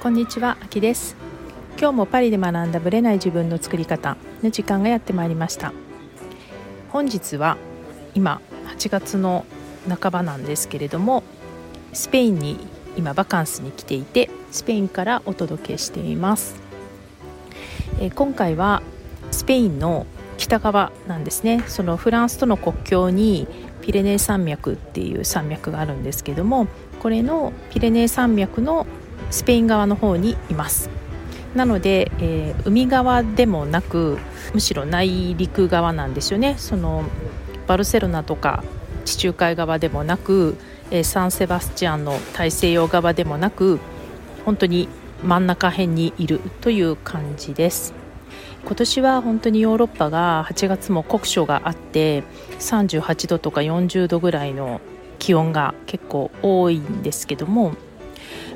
こんにちは、あきです。今日もパリで学んだブレない自分の作り方の時間がやってまいりました。本日は今8月の半ばなんですけれどもスペインに今バカンスに来ていてスペインからお届けしています。え今回はスペインの北側なんですね。そのフランスとの国境にピレネー山脈っていう山脈があるんですけどもこれのピレネー山脈のスペイン側の方にいます。なので、えー、海側でもなくむしろ内陸側なんですよね。そのバルセロナとか地中海側でもなく、えー、サンセバスチアンの大西洋側でもなく本当に真ん中辺にいるという感じです。今年は本当にヨーロッパが8月も酷暑があって38度とか40度ぐらいの気温が結構多いんですけども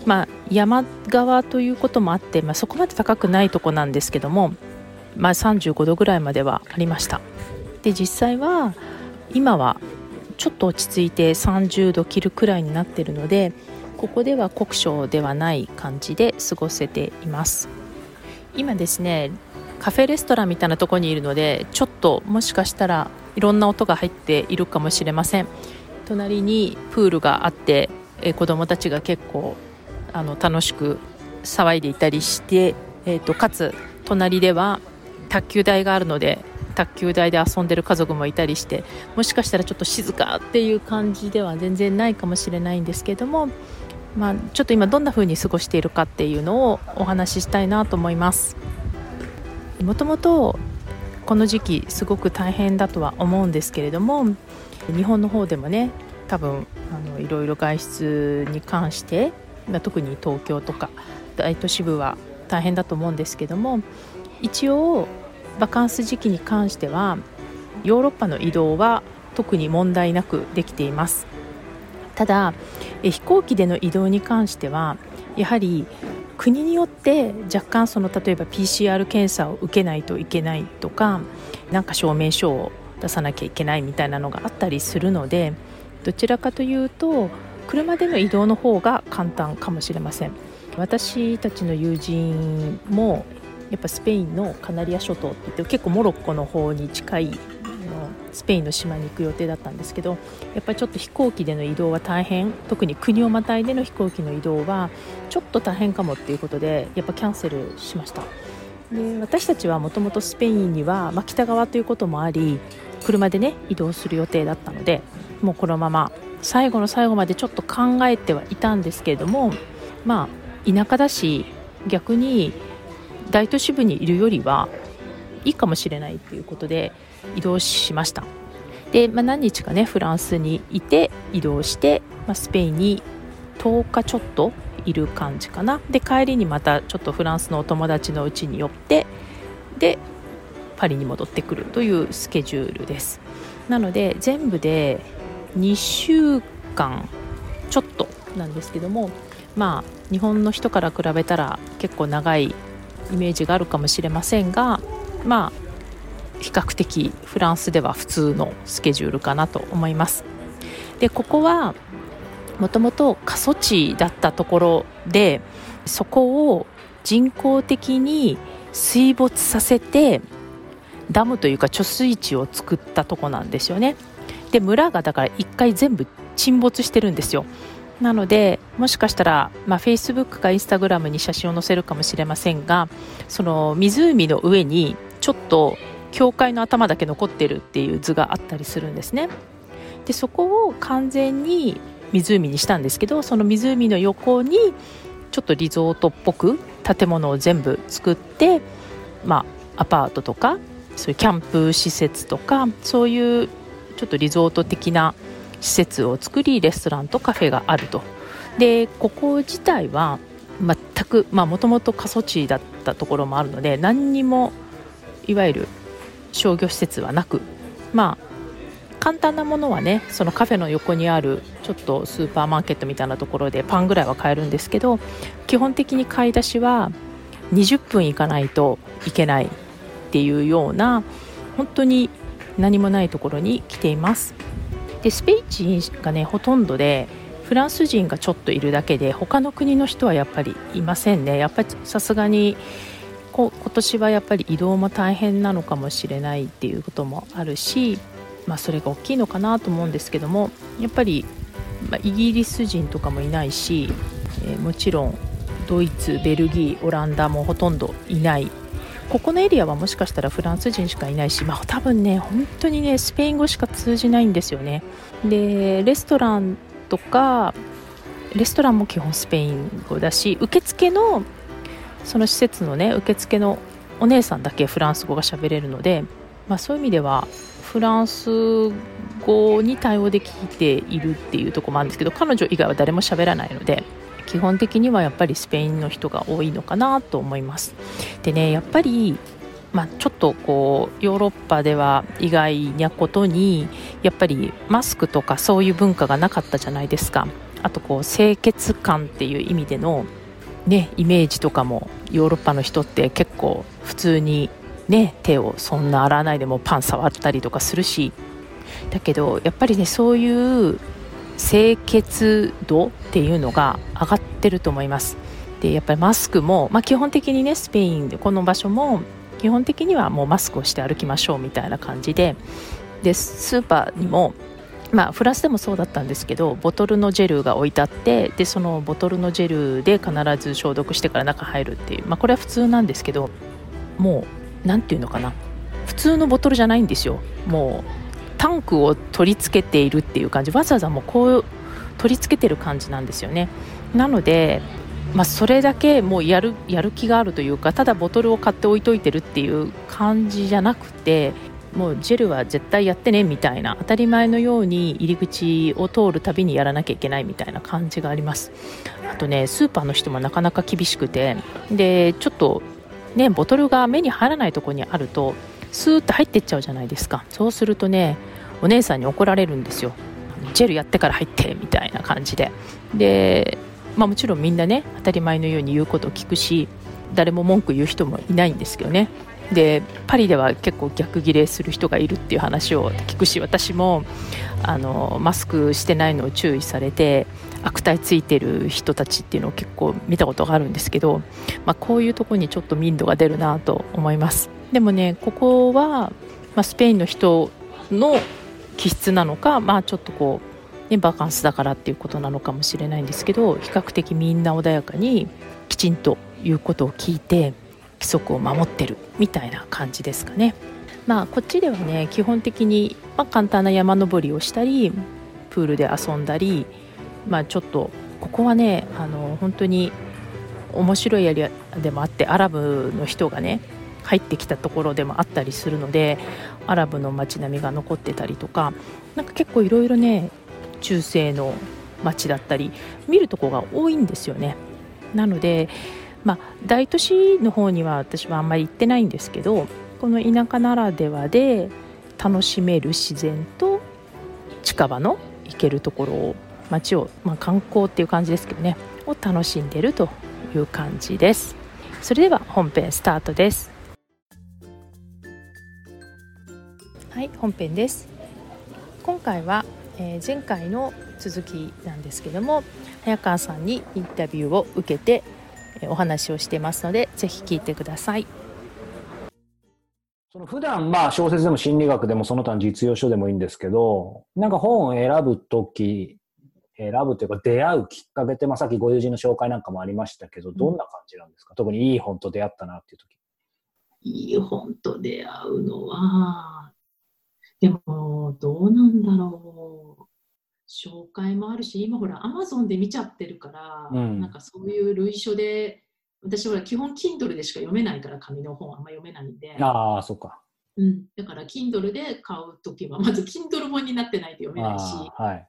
まあ、山側ということもあって、まあ、そこまで高くないとこなんですけども、まあ、35度ぐらいまではありました。で実際は今はちょっと落ち着いて30度切るくらいになってるのでここでは酷暑ではない感じで過ごせています。今ですねカフェレストランみたいなとこにいるのでちょっともしかしたらいろんな音が入っているかもしれません。隣にプールがあって子供たちが結構あの楽しく騒いでいたりして、えーと、かつ隣では卓球台があるので卓球台で遊んでる家族もいたりしてもしかしたらちょっと静かっていう感じでは全然ないかもしれないんですけども、まあ、ちょっと今どんな風に過ごしているかっていうのをお話ししたいなと思います。もともとこの時期すごく大変だとは思うんですけれども日本の方でもね多分あのいろいろ外出に関して、特に東京とか大都市部は大変だと思うんですけども一応バカンス時期に関してはヨーロッパの移動は特に問題なくできています。ただ飛行機での移動に関してはやはり国によって若干その例えば PCR 検査を受けないといけないとか何か証明書を出さなきゃいけないみたいなのがあったりするのでどちらかというと車での移動の方が簡単かもしれません。私たちの友人もやっぱスペインのカナリア諸島って言って結構モロッコの方に近いスペインの島に行く予定だったんですけどやっぱりちょっと飛行機での移動は大変。特に国をまたいでの飛行機の移動はちょっと大変かもっていうことでやっぱキャンセルしました。で私たちはもともとスペインには、まあ、北側ということもあり車でね移動する予定だったのでもうこのまま最後の最後までちょっと考えてはいたんですけれどもまあ田舎だし逆に大都市部にいるよりはいいかもしれないということで移動しました。で、まあ、何日かねフランスにいて移動して、まあ、スペインに10日ちょっといる感じかな。で帰りにまたちょっとフランスのお友達の家に寄ってでパリに戻ってくるというスケジュールです。なので全部で2週間ちょっとなんですけどもまあ日本の人から比べたら結構長いイメージがあるかもしれませんがまあ比較的フランスでは普通のスケジュールかなと思います。でここはもともと過疎地だったところでそこを人工的に水没させてダムというか貯水池を作ったとこなんですよね。で村がだから1回全部沈没してるんですよ。なのでもしかしたら、まあ、Facebook か Instagram に写真を載せるかもしれませんがその湖の上にちょっと教会の頭だけ残ってるっていう図があったりするんですね。でそこを完全に湖にしたんですけどその湖の横にちょっとリゾートっぽく建物を全部作ってまあアパートとかそういうキャンプ施設とかそういうちょっとリゾート的な施設を作りレストランとカフェがあると。でここ自体は全くもともと過疎地だったところもあるので何にもいわゆる商業施設はなくまあ簡単なものはねそのカフェの横にあるちょっとスーパーマーケットみたいなところでパンぐらいは買えるんですけど基本的に買い出しは20分行かないといけないっていうような本当に何もないところに来ています。でスペイン人がねほとんどでフランス人がちょっといるだけで他の国の人はやっぱりいませんね。やっぱりさすがにこ今年はやっぱり移動も大変なのかもしれないっていうこともあるし、まあ、それが大きいのかなと思うんですけどもやっぱり、ま、イギリス人とかもいないし、えー、もちろんドイツベルギーオランダもほとんどいないここのエリアはもしかしたらフランス人しかいないし、まあ、多分ね本当にねスペイン語しか通じないんですよね。でレストランとかレストランも基本スペイン語だし受付のその施設のね受付のお姉さんだけフランス語が喋れるので、まあ、そういう意味ではフランス語に対応できているっていうところもあるんですけど彼女以外は誰も喋らないので基本的にはやっぱりスペインの人が多いのかなと思います。でねやっぱりまあ、ちょっとこうヨーロッパでは意外なことにやっぱりマスクとかそういう文化がなかったじゃないですかあとこう清潔感っていう意味でのね、イメージとかもヨーロッパの人って結構普通に、ね、手をそんな洗わないでもパン触ったりとかするしだけどやっぱりねそういう清潔度っていうのが上がってると思います。でやっぱりマスクも、まあ、基本的にねスペインでこの場所も基本的にはもうマスクをして歩きましょうみたいな感じででスーパーにもまあ、フランスでもそうだったんですけどボトルのジェルが置いてあってでそのボトルのジェルで必ず消毒してから中入るっていう、まあ、これは普通なんですけどもう何て言うのかな。普通のボトルじゃないんですよ。もうタンクを取り付けているっていう感じわざわざもうこう取り付けてる感じなんですよね。なので、まあ、それだけもうやるやる気があるというかただボトルを買って置いといてるっていう感じじゃなくてもうジェルは絶対やってねみたいな当たり前のように入り口を通るたびにやらなきゃいけないみたいな感じがあります。あとねスーパーの人もなかなか厳しくてでちょっとねボトルが目に入らないところにあるとスーッと入ってっちゃうじゃないですか。そうするとねお姉さんに怒られるんですよ。ジェルやってから入ってみたいな感じで。でまあもちろんみんなね当たり前のように言うことを聞くし誰も文句言う人もいないんですけどね。でパリでは結構逆ギレする人がいるっていう話を聞くし私もあのマスクしてないのを注意されて悪態ついてる人たちっていうのを結構見たことがあるんですけど、まあ、こういうとこにちょっと民度が出るなと思います。でもねここは、まあ、スペインの人の気質なのか、まあ、ちょっとこう、ね、バカンスだからっていうことなのかもしれないんですけど比較的みんな穏やかにきちんと言うことを聞いて規則を守ってるみたいな感じですかね。まあこっちではね基本的に、まあ、簡単な山登りをしたりプールで遊んだり、まあ、ちょっとここはねあの本当に面白いエリアでもあってアラブの人がね入ってきたところでもあったりするのでアラブの街並みが残ってたりとかなんか結構いろいろね中世の街だったり見るとこが多いんですよね。なのでまあ、大都市の方には私はあんまり行ってないんですけどこの田舎ならではで楽しめる自然と近場の行けるところを街を、まあ、観光っていう感じですけどねを楽しんでるという感じですそれでは本編スタートですはい本編です今回は、えー、前回の続きなんですけども早川さんにインタビューを受けてお話をしてますのでぜひ聞いてください。その普段まあ小説でも心理学でもその他の実用書でもいいんですけど、なんか本を選ぶとき、選ぶというか出会うきっかけって、まあさっきご友人の紹介なんかもありましたけど、どんな感じなんですか、うん、特にいい本と出会ったなっていう時。いい本と出会うのは、でもどうなんだろう。紹介もあるし今ほらアマゾンで見ちゃってるから、うん、なんかそういう類書で私は基本 Kindle でしか読めないから紙の本あんま読めないんで。ああそっか、うん、だから Kindle で買う時はまず Kindle 本になってないと読めないし、はい、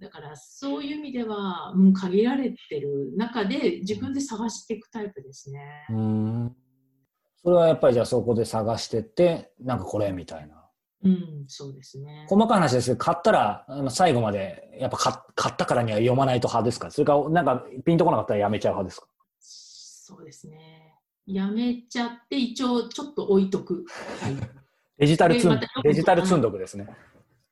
だからそういう意味では、うん、限られてる中で自分で探していくタイプですね。うん。それはやっぱりじゃあそこで探してってなんかこれみたいな。うん、そうですね。細かい話ですけど、買ったら、最後まで、やっぱ買買ったからには読まないと派ですか？それか、なんか、ピンとこなかったらやめちゃう派ですか？そうですね。やめちゃって、一応、ちょっと置いとく。デジタル積ん、デジタル積んどくですね。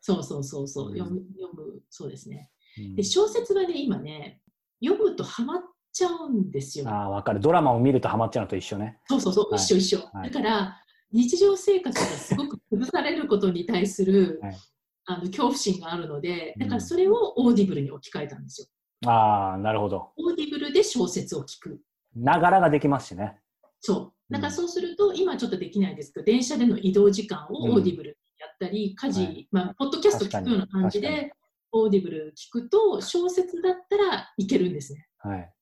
そうそうそうそう、読む、読む、そうですね。で小説はね今ね読むとハマっちゃうんですよ。ああ分かるドラマを見るとハマっちゃうのと一緒ね。そうそうそう、はい一緒一緒。はいだから日常生活がすごく崩されることに対する、はいあの恐怖心があるのでだかうんらそれをオーディブルに置き換えたんですよ。ああなるほど。オーディブルで小説を聞く。ながらができますしね。そう。だからそうすると、今ちょっとできないですけど、電車での移動時間をうんオーディブルやったり、家事、はいまあ、ポッドキャスト聞くような感じで、オーディブル聞くと、小説だったらいけるんですね。はい。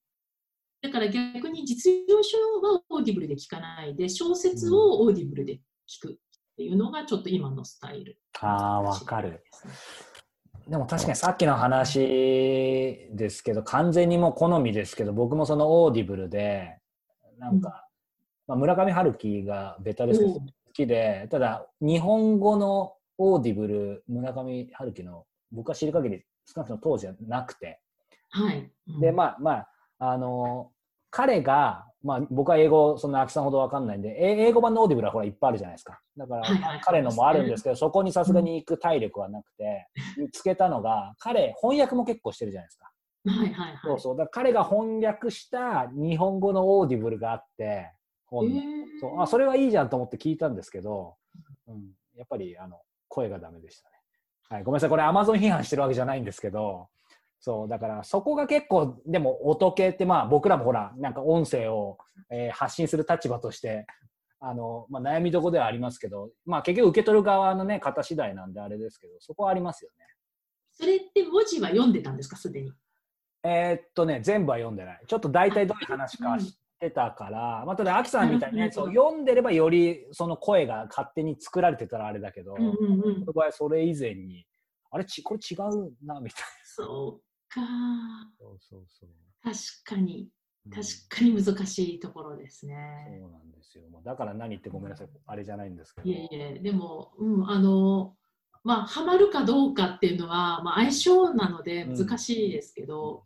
だから逆に実用書はオーディブルで聞かないで、小説をオーディブルで聞くっていうのがちょっと今のスタイル、ああ分かる。でも確かにさっきの話ですけど完全にもう好みですけど僕もそのオーディブルでなんか、まあ、村上春樹がベタですけど好きでただ日本語のオーディブル村上春樹の僕が知る限り少なくとも当時はなくて。はい。うん。でまあまああの彼が、まあ、僕は英語そんなアキさんほどわかんないんでえ英語版のオーディブルはほらいっぱいあるじゃないですか。だから、彼のもあるんですけどそこにさすがに行く体力はなくて見つけたのが彼翻訳も結構してるじゃないですか、はいはいはい。そうそう。だ彼が翻訳した日本語のオーディブルがあって本の。えー。そう。あそれはいいじゃんと思って聞いたんですけど、うん、やっぱりあの声がダメでしたね、はい、ごめんなさい。これアマゾン批判してるわけじゃないんですけどそうだからそこが結構でも音系ってまあ僕らもほらなんか音声を、えー発信する立場としてあの、まあ、悩みどこではありますけど、まあ、結局受け取る側のね方次第なんであれですけどそこはありますよね。それって文字は読んでたんですか、すでに。えーっとね全部は読んでない。ちょっと大体どういう話か知ってたから、まあ、ただアキさんみたいにねそう読んでればよりその声が勝手に作られてたらあれだけど、うんうんうん。僕の場合それ以前にあれちこれ違うなみたいそうか。なそうそうそう、確かに。うん。確かに難しいところですね。そうなんですよ、まあ、だから何言ってごめんなさい。あれじゃないんですけど。いえいえ、でも、うん、あの、まあ、ハマるかどうかっていうのは、まあ、相性なので難しいですけど、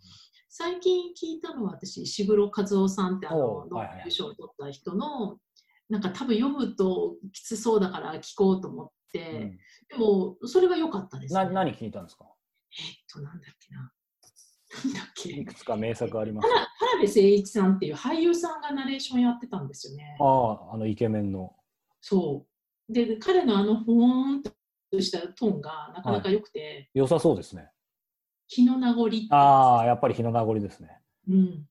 最近聞いたのは私、石黒和夫さんってあのノーベル賞を取った人の、なんか多分読むときつそうだから聞こうと思って、でもそれは良かったです、ね。な何聞いたんですか？えっと、なんだっけな。なんだっけ？いくつか名作あります。田辺誠一さんっていう俳優さんがナレーションやってたんですよね。あああのイケメンの。そう。で、彼のあのほーんとしたトーンがなかなか良くて、良さそうですね。日の名残ああやっぱり日の名残ですね。うん。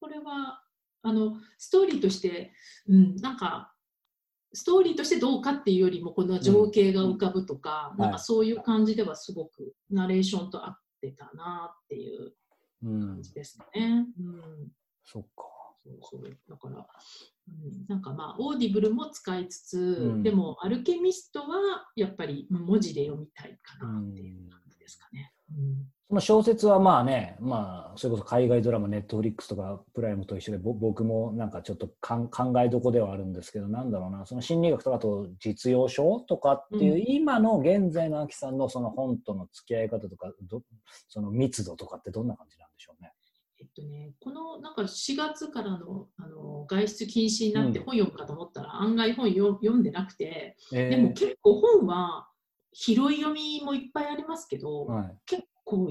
これは、あの、ストーリーとして、うん、なんか、ストーリーとしてどうかっていうよりも、この情景が浮かぶとか、うん。なんかそういう感じではすごくナレーションと合ってたなっていううん感じですね。うん。そっかそうそうだから、うん、なんかまあオーディブルも使いつつ、んでもアルケミストはやっぱり文字で読みたいかなっていう感じですかね。うん。その小説はまあね、まあ、それこそ海外ドラマ、ネットフリックスとかプライムと一緒で、ぼ僕もなんかちょっとかん考えどこではあるんですけど、なんだろうな、その心理学とかあと実用書とかっていう、うん。今の現在のアキさんのその本との付き合い方とか、どその密度とかってどんな感じなんでしょうね？えっとね、このなんか4月からのあの外出禁止になってうん。本読むかと思ったら、案外本よ読んでなくて、え。でも結構本は拾い読みもいっぱいありますけど、はい。結構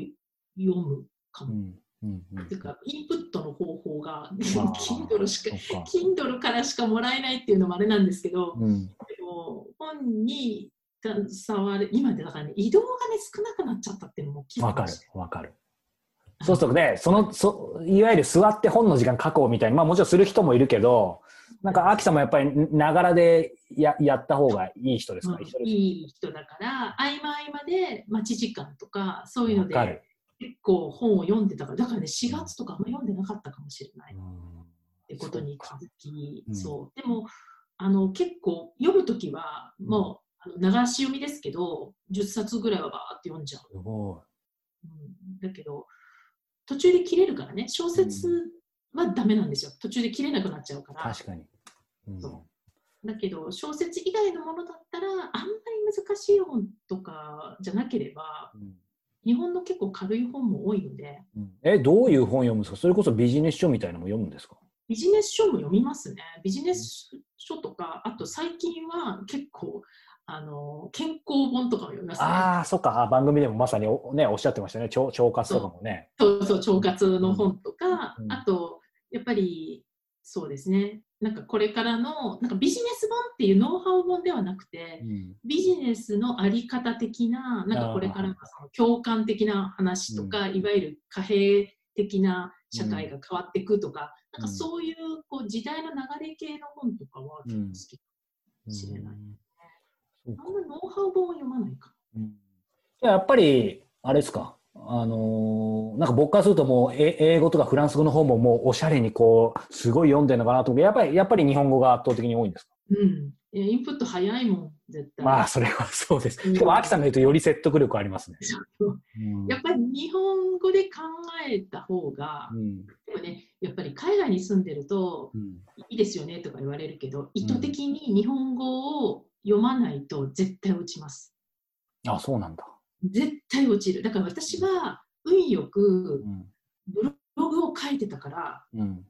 読むかも。うんうんうん、っていうか、インプットの方法が、Kindle しか、Kindle からしかもらえないっていうのもあれなんですけど、うん、でも本に携わる、今でだからね、移動がね、少なくなっちゃったっていうのも大きい。わかるわかる。そうするとね、そのそいわゆる座って本の時間確保みたいに、まあ、もちろんする人もいるけど、なんか、秋さんもやっぱりながらでややった方がいい人ですか、うん。いい人だから、合間合間で待ち時間とか、そういうので、結構本を読んでたから、だからね、4月とかあんま読んでなかったかもしれない。っうんてことに気そうかづき、うん。そう。でも、あの、結構読むときは、もう、あの流し読みですけど、10冊ぐらいはバーって読んじゃう。うん、だけど、途中で切れるからね、小説はダメなんですよ。途中で切れなくなっちゃうかい。ら。確かに。うんそだけど、小説以外のものだったら、あんまり難しい本とかじゃなければ、うん日本の結構軽い本も多いので、うんえ、どういう本読むんですか？それこそビジネス書みたいなのも読むんですか？ビジネス書も読みますね。ビジネス書とか、あと最近は結構、あの健康本とかを読みますね。ああ、そっか。番組でもまさにお,、ね、おっしゃってましたね。腸腸活とかもね。そうそう、腸活の本とか、うんあと、やっぱり、そうですね。なんかこれからの、なんかビジネス本っていうノウハウ本ではなくて、うんビジネスのあり方的な、なんかこれからのその共感的な話とか、いわゆる貨幣的な社会が変わっていくとか、うんなんかそういうこう時代の流れ系の本とかは結構好きかもしれない。あんまノウハウ本は読まないかうんやっぱり、あれですか。あのーなんか僕からするともうえ英語とかフランス語の方ももうおしゃれにこうすごい読んでるのかなと思うけどやっぱりやっぱり日本語が圧倒的に多いんですか？な。うん。えインプット早いもん、絶対。まあそれはそうです。うんでも、アキさんが言うとより説得力ありますね。そううんやっぱり日本語で考えた方が、うんでもね、やっぱり海外に住んでると、うんいいですよねとか言われるけど、意図的に日本語を読まないと絶対落ちます。あ、そうなんだ。絶対落ちる。だから私は運よくうんブログを書いてたから、うん、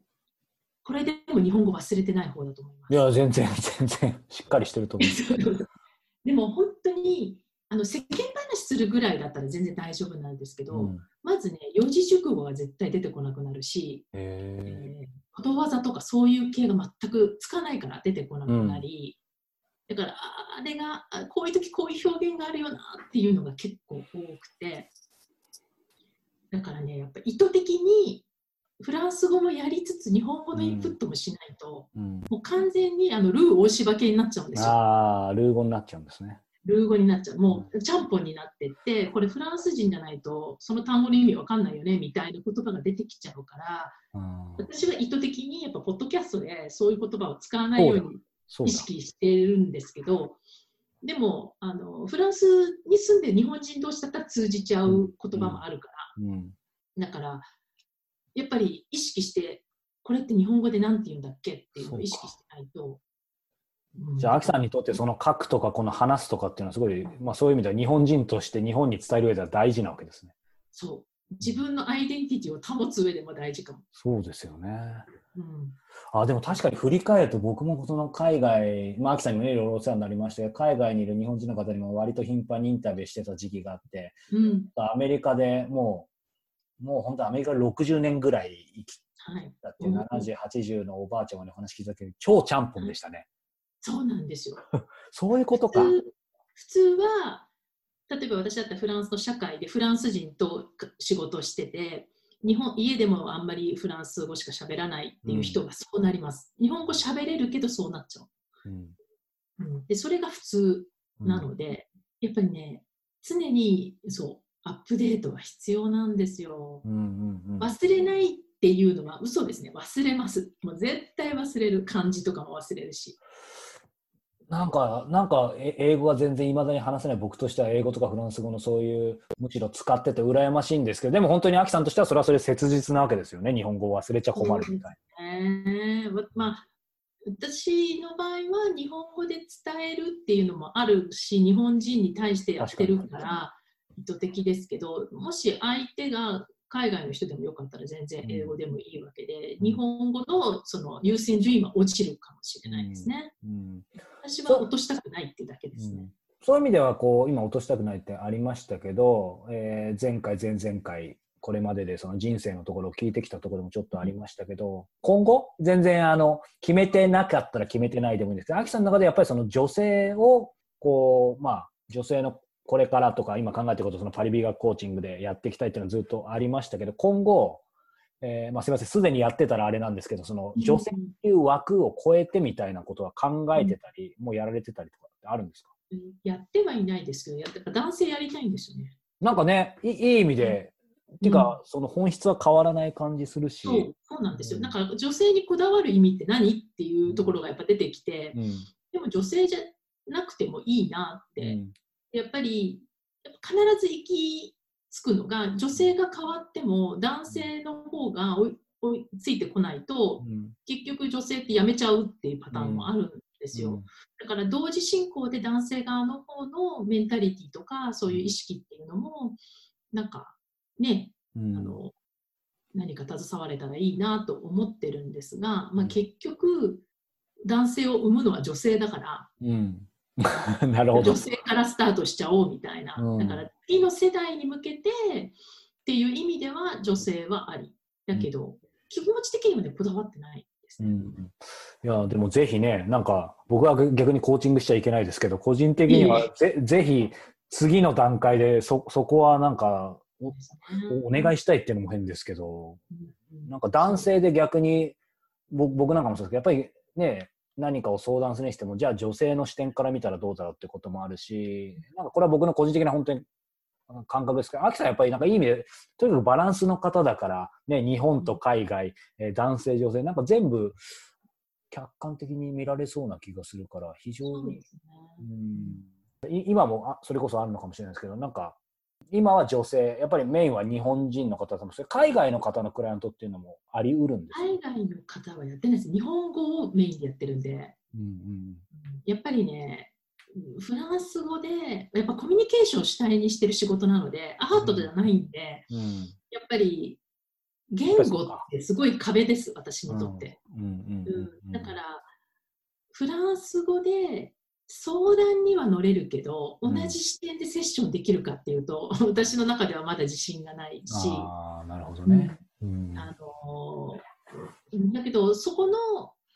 これでも日本語忘れてない方だと思います。いや、全然、全然、しっかりしてると思う。でも本当にあの世間話するぐらいだったら全然大丈夫なんですけど、うんまずね、四字熟語が絶対出てこなくなるし、へえーことわざとかそういう系が全くつかないから出てこなくなり、だからああれがあこういう時こういう表現があるよなっていうのが結構多くてだからねやっぱ意図的にフランス語もやりつつ日本語のインプットもしないと、ーうん、もう完全にあのルー大柴系になっちゃうんですよ。ああ、ルー語になっちゃうんですね。ルー語になっちゃう。もう、ちゃんぽんになってって、これフランス人じゃないと、その単語の意味わかんないよね、みたいな言葉が出てきちゃうから、うん、私は意図的に、やっぱ、ポッドキャストでそういう言葉を使わないように意。識してるんですけど、でもあの、フランスに住んでる日本人同士だったら通じちゃう言葉もあるから、うん、だから、やっぱり意識して、これって日本語で何て言うんだっけっていうのを意識してないと。うんじゃあ、アキさんにとってその書くとかこの話すとかっていうのはすごい、まあそういう意味では日本人として日本に伝える上では大事なわけですね。そう。自分のアイデンティティを保つ上でも大事かも。そうですよね。うんあでも確かに振り返ると僕もその海外、まあ、秋さんにもねいろいろお世話になりましたけど海外にいる日本人の方にも割と頻繁にインタビューしてた時期があってうん、アメリカでもうもう本当アメリカで60年ぐらい生きはい。たっていう70、80のおばあちゃまにお話聞いたけど超ちゃんぽんでしたね。そうなんですよ。そういうことか。普通普通は、例えば私だったらフランスの社会でフランス人と仕事をしてて、日本家でもあんまりフランス語しか喋らないっていう人がそうなります。日本語喋れるけどそうなっちゃうんう。うん、でそれが普通なので、やっぱりね、常にそうアップデートが必要なんですよ。うんうんうん忘れないっていうのは嘘ですね。忘れます。もう絶対忘れる。漢字とかも忘れるし。なんか、なんか、え英語が全然いまだに話せない僕としては、英語とかフランス語のそういう、むしろ使ってて羨ましいんですけど、でも本当にアキさんとしてはそれはそれで切実なわけですよね。日本語を忘れちゃ困るみたいえーわまあ、私の場合は日本語で伝えるっていうのもあるし、日本人に対してやってるから意図的ですけど、もし相手が海外の人でもよかったら全然英語でもいいわけで、うん日本語のその優先順位は落ちるかもしれないですね。な。うん私は落としたくないっていうだけですね。そういう意味ではこう今落としたくないってありましたけど、えー前回前々回これまででその人生のところを聞いてきたところもちょっとありましたけど今後全然あの決めてなかったら決めてないでもいいんですけどアキさんの中でやっぱりその女性をこうまあ女性のこれからとか今考えてることそのパリ美学コーチングでやっていきたいっていうのはずっとありましたけど今後、えーまあ、すみません。すでにやってたらあれなんですけどその女性っていう枠を超えてみたいなことは考えてたり、もうやられてたりとかってあるんですか？うん。やってはいないですけど、やっぱ男性やりたいんですよね。なんかね、いいい意味で、っていうか、その本質は変わらない感じするし、そうそうなんですよ。うん。だから女性にこだわる意味って何？っていうところがやっぱ出てきて、うん。でも女性じゃなくてもいいなって、うん。やっぱりぱ必ず行き着くのが女性が変わっても男性の方が追いついてこないとうん。結局女性って辞めちゃうっていうパターンもあるんですよ。うん。だから同時進行で男性側の方のメンタリティとかそういう意識っていうのもなんかねうん。あの何か携われたらいいなと思ってるんですが、まあ、結局男性を産むのは女性だからうん。なるほど。女性からスタートしちゃおうみたいな、うん。だから次の世代に向けてっていう意味では女性はあり。だけど、気持ち的にはねこだわってないですね。うん、いやでもぜひねなんか僕は逆にコーチングしちゃいけないですけど個人的にはぜぜひ次の段階でそそこはなんかおお願いしたいっていうのも変ですけどうん。なんか男性で逆にぼ僕なんかもそうですけどやっぱりね何かを相談するにしてもじゃあ女性の視点から見たらどうだろうってこともあるしなんかこれは僕の個人的な本当に感覚ですけど、アキさんやっぱりなんかいい意味で、とにかくバランスの方だから、ね、日本と海外、えー男性、女性、なんか全部客観的に見られそうな気がするから、非常に、ね。うん。い今もあそれこそあるのかもしれないですけど、なんか、今は女性、やっぱりメインは日本人の方だと思うんですけど海外の方のクライアントっていうのもあり得るんですよ。海外の方はやってないです。日本語をメインでやってるんで、うん。うん。やっぱりね、フランス語で、やっぱコミュニケーションを主体にしてる仕事なので、アートじゃないんで、うん。やっぱり言語ってすごい壁です、私にとって。うん。うん。うん。うん。だから、フランス語で相談には乗れるけど、うん同じ視点でセッションできるかっていうと、私の中ではまだ自信がないし、ああ、なるほどね。うん。あのーだけど、そこの、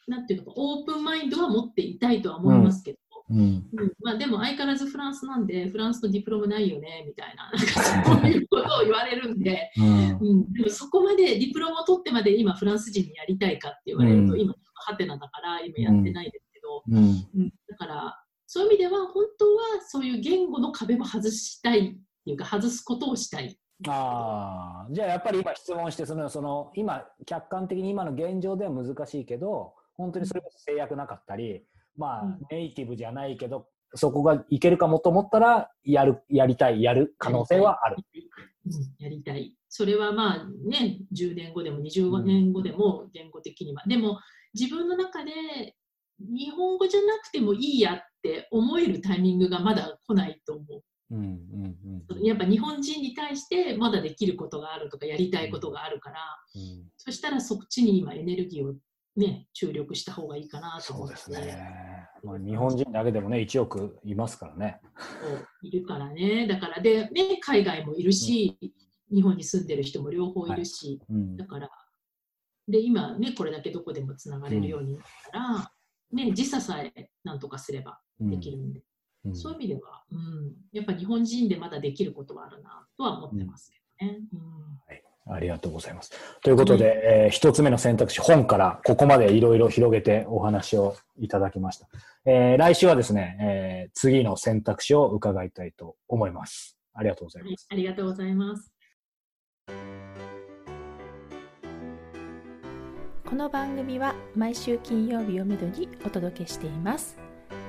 なんていうのか、オープンマインドは持っていたいとは思いますけど、うん。うん。まあ、でも相変わらずフランスなんで、フランスのディプロムないよねみたいな、なんかそういうことを言われるんで、うん。うん、でもそこまでディプロムを取ってまで今、フランス人にやりたいかって言われると、うん。今、ハテナだから今やってないですけど、うん。うん。だから、そういう意味では、本当はそういう言語の壁も外したいっていうか、外すことをしたい。ああ、じゃあやっぱり今質問してその、その、今、客観的に今の現状では難しいけど、本当にそれこそ制約なかったり、まあうん、ネイティブじゃないけど、そこがいけるかもと思ったら、やる、やりたい、やる可能性はある。うん、やりたい。それはまあね、10年後でも20年後でも言語的には。でも自分の中で日本語じゃなくてもいいやって思えるタイミングがまだ来ないと思う。うん、うん、うん。やっぱ日本人に対してまだできることがあるとかやりたいことがあるから、うんそしたらそっちに今エネルギーをね、注力した方がいいかなと思って。そうですね。まあ、日本人だけでもね、1億いますからね。いるからね。だからで、ね、海外もいるし、日本に住んでる人も両方いるし、うんだから、で、今ね、これだけどこでもつながれるようになったら、ね、時差さえなんとかすればできるんで、うんそういう意味では、うん、やっぱ日本人でまだできることはあるなとは思ってますけどね。うんありがとうございます。ということで、えー一つ目の選択肢、本からここまでいろいろ広げてお話をいただきました。えー来週はですね、えー次の選択肢を伺いたいと思います。ありがとうございはいます。ありがとうございます。この番組は毎週金曜日をめどにお届けしています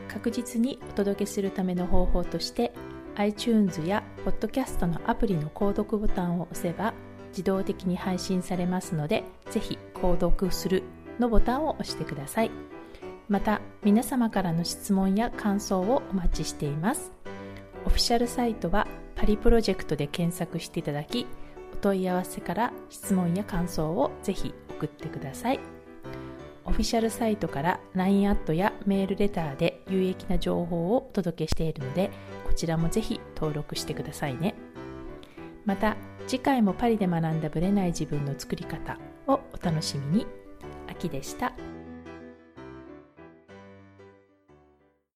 確実にお届けするための方法として iTunes や Podcast のアプリの購読ボタンを押せば自動的に配信されますのでぜひ購読するのボタンを押してください。また皆様からの質問や感想をお待ちしています。オフィシャルサイトはパリプロジェクトで検索していただきお問い合わせから質問や感想をぜひ送ってください。オフィシャルサイトから LINE アットやメールレターで有益な情報をお届けしているのでこちらもぜひ登録してくださいね。また次回もパリで学んだブレない自分の作り方をお楽しみに秋でした。